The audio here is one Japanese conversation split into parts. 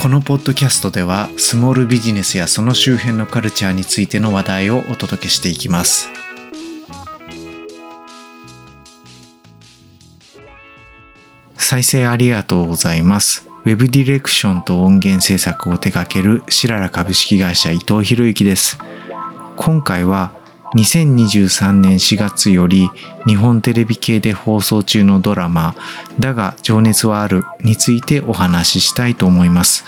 このポッドキャストではスモールビジネスやその周辺のカルチャーについての話題をお届けしていきます。再生ありがとうございます。ウェブディレクションと音源制作を手掛けるシララ株式会社伊藤博之です。今回は2023年4月より日本テレビ系で放送中のドラマ「だが情熱はある」についてお話ししたいと思います。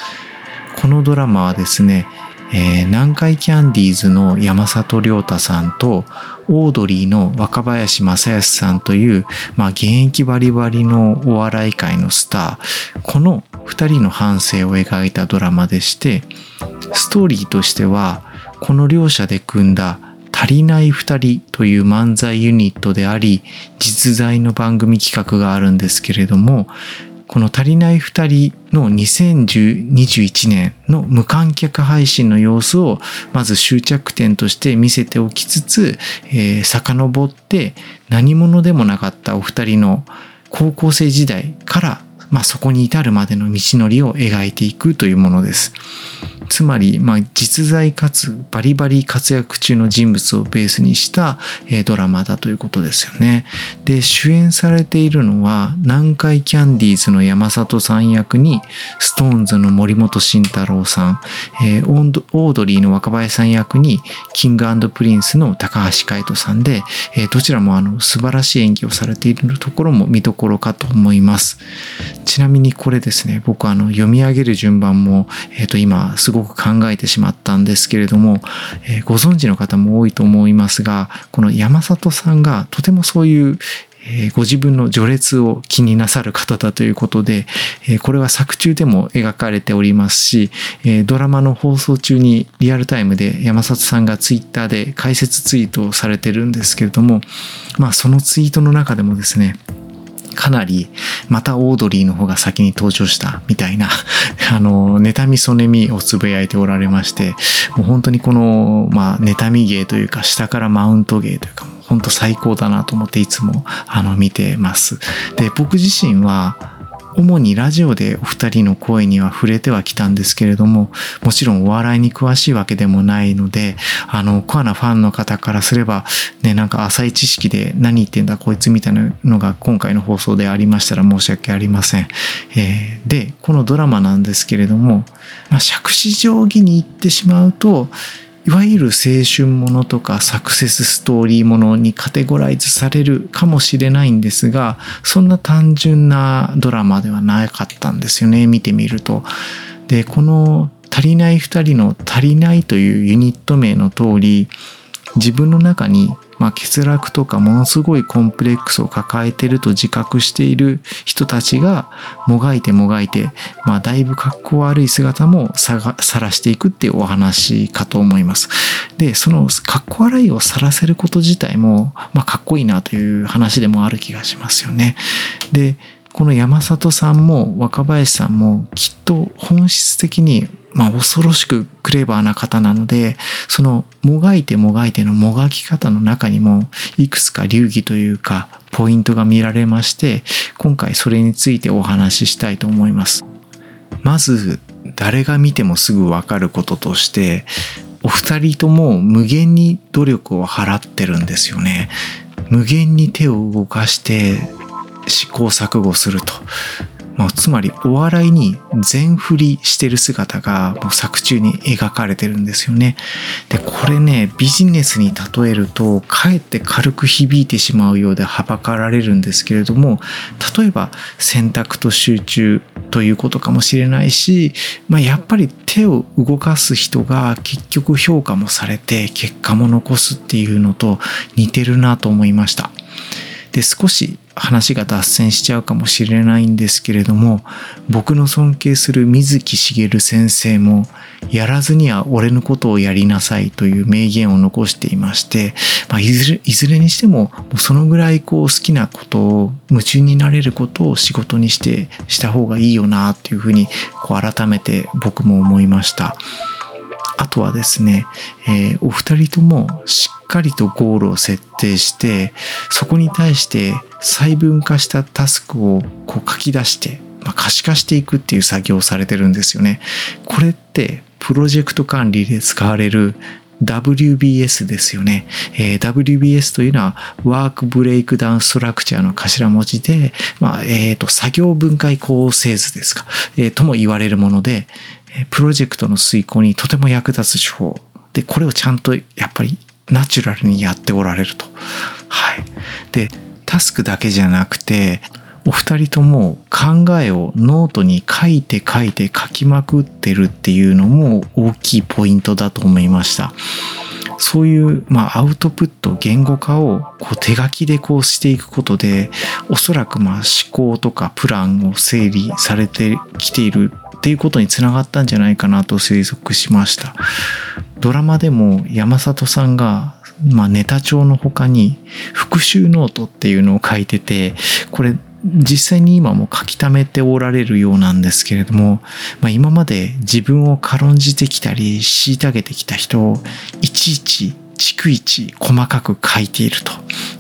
このドラマはですね、えー、南海キャンディーズの山里亮太さんとオードリーの若林正康さんという、まあ、現役バリバリのお笑い界のスターこの2人の半生を描いたドラマでしてストーリーとしてはこの両者で組んだ足りない二人という漫才ユニットであり、実在の番組企画があるんですけれども、この足りない二人の2021年の無観客配信の様子をまず終着点として見せておきつつ、えー、遡って何者でもなかったお二人の高校生時代から、まあ、そこに至るまでの道のりを描いていくというものです。つまり、まあ、実在かつバリバリ活躍中の人物をベースにした、ドラマだということですよね。で、主演されているのは、南海キャンディーズの山里さん役に、 SixTONESの森本慎太郎さん、えー、オードリーの若林さん役に、 King & Princeの高橋海人さんで、え、どちらもあの素晴らしい演技をされているところも見どころかと思います。ちなみにこれですね、僕あの読み上げる順番も、えっ、と今すごく考えてしまったんですけれども、えー、ご存知の方も多いと思いますが、この山里さんがとてもそういうえ、ご自分の序列を気になさる方だということで、え、これは作中でも描かれておりますし、え、ドラマの放送中にリアルタイムで山里さんがツイッターで解説ツイートをされてるんですけれども、まあそのツイートの中でもですね、かなり、またオードリーの方が先に登場したみたいな、あの、妬みそねみをつぶやいておられまして、もう本当にこの、まあ、妬み芸というか、下からマウント芸というか、本当最高だなと思っていつも、あの、見てます。で、僕自身は、主にラジオでお二人の声には触れてはきたんですけれども、もちろんお笑いに詳しいわけでもないので、あの、コアなファンの方からすれば、ね、なんか浅い知識で何言ってんだこいつみたいなのが今回の放送でありましたら申し訳ありません。えー、で、このドラマなんですけれども、まあ、杓子定規に行ってしまうと、いわゆる青春ものとかサクセスストーリーものにカテゴライズされるかもしれないんですが、そんな単純なドラマではなかったんですよね、見てみると。で、この足りない二人の足りないというユニット名の通り、自分の中にまあ、欠落とかものすごいコンプレックスを抱えてると自覚している人たちがもがいてもがいて、まあ、だいぶ格好悪い姿もさらしていくっていうお話かと思います。で、その格好悪いをさらせること自体も、まあ、かっこいいなという話でもある気がしますよね。で、この山里さんも若林さんもきっと本質的にまあ恐ろしくクレバーな方なので、そのもがいてもがいてのもがき方の中にもいくつか流儀というかポイントが見られまして、今回それについてお話ししたいと思います。まず、誰が見てもすぐわかることとして、お二人とも無限に努力を払ってるんですよね。無限に手を動かして試行錯誤すると。まあ、つまりお笑いに全振りしてる姿がもう作中に描かれてるんですよね。で、これね、ビジネスに例えると、かえって軽く響いてしまうようではばかられるんですけれども、例えば選択と集中ということかもしれないし、まあ、やっぱり手を動かす人が結局評価もされて結果も残すっていうのと似てるなと思いました。で、少し話が脱線しちゃうかもしれないんですけれども僕の尊敬する水木しげる先生もやらずには俺のことをやりなさいという名言を残していまして、まあ、いずれいずれにしてもそのぐらいこう好きなことを夢中になれることを仕事にしてした方がいいよなっていうふうにこう改めて僕も思いました。あとはですね、えー、お二人ともしっかりとゴールを設定して、そこに対して細分化したタスクをこう書き出して、まあ、可視化していくっていう作業をされてるんですよね。これってプロジェクト管理で使われる WBS ですよね。えー、WBS というのはワークブレイクダウンストラクチャーの頭文字で、まあ、えっ、ー、と、作業分解構成図ですか、えー、とも言われるもので、プロジェクトの遂行にとても役立つ手法。で、これをちゃんとやっぱりナチュラルにやっておられると。はい。で、タスクだけじゃなくて、お二人とも考えをノートに書いて書いて書きまくってるっていうのも大きいポイントだと思いました。そういう、まあ、アウトプット、言語化をこう手書きでこうしていくことで、おそらくまあ思考とかプランを整理されてきているっていうことにつながったんじゃないかなと推測しました。ドラマでも山里さんがまあ、ネタ帳の他に復習ノートっていうのを書いてて、これ実際に今も書き溜めておられるようなんですけれども、まあ、今まで自分を軽んじてきたり虐げてきた人をいちいち逐一細かく書いていると。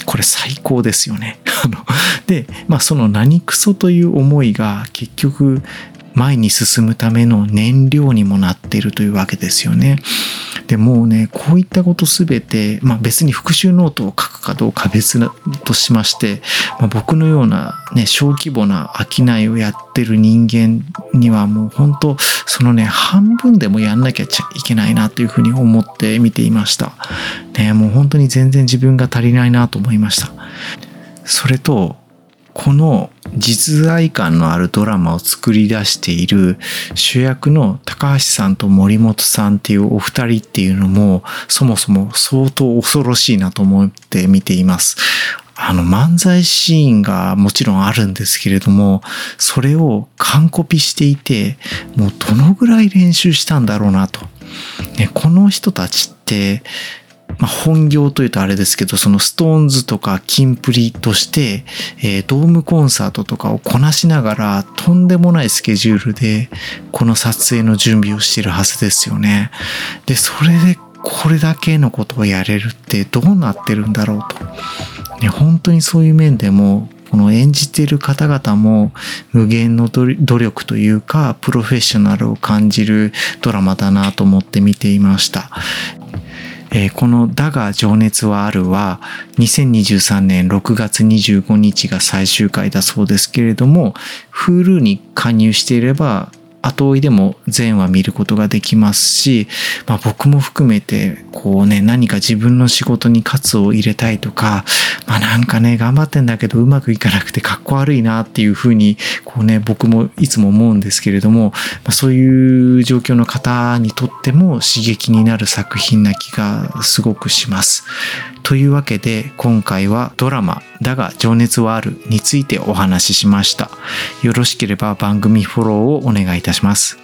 これ最高ですよね。で、まあその何クソという思いが結局前に進むための燃料にもなっているというわけですよね。でもうね、こういったことすべて、まあ別に復習ノートを書くかどうか別としまして、まあ、僕のようなね、小規模な商いをやってる人間にはもう本当、そのね、半分でもやんなきゃいけないなというふうに思って見ていました。ね、もう本当に全然自分が足りないなと思いました。それと、この実在感のあるドラマを作り出している主役の高橋さんと森本さんっていうお二人っていうのもそもそも相当恐ろしいなと思って見ています。あの漫才シーンがもちろんあるんですけれども、それを完コピしていて、もうどのぐらい練習したんだろうなと。ね、この人たちって、まあ、本業というとあれですけど、そのストーンズとかキンプリとして、えー、ドームコンサートとかをこなしながら、とんでもないスケジュールで、この撮影の準備をしてるはずですよね。で、それでこれだけのことをやれるってどうなってるんだろうと。ね、本当にそういう面でも、この演じている方々も無限の努力というか、プロフェッショナルを感じるドラマだなと思って見ていました。えー、このだが情熱はあるは2023年6月25日が最終回だそうですけれども Hulu に加入していれば後追いでも全話見ることができますし、まあ、僕も含めてこうね何か自分の仕事に喝を入れたいとか、まあ、なんかね頑張ってんだけどうまくいかなくてかっこ悪いなっていうふうにこうね僕もいつも思うんですけれども、まあ、そういう状況の方にとっても刺激になる作品な気がすごくします。というわけで今回はドラマだが情熱はあるについてお話ししました。よろしければ番組フォローをお願いいたします。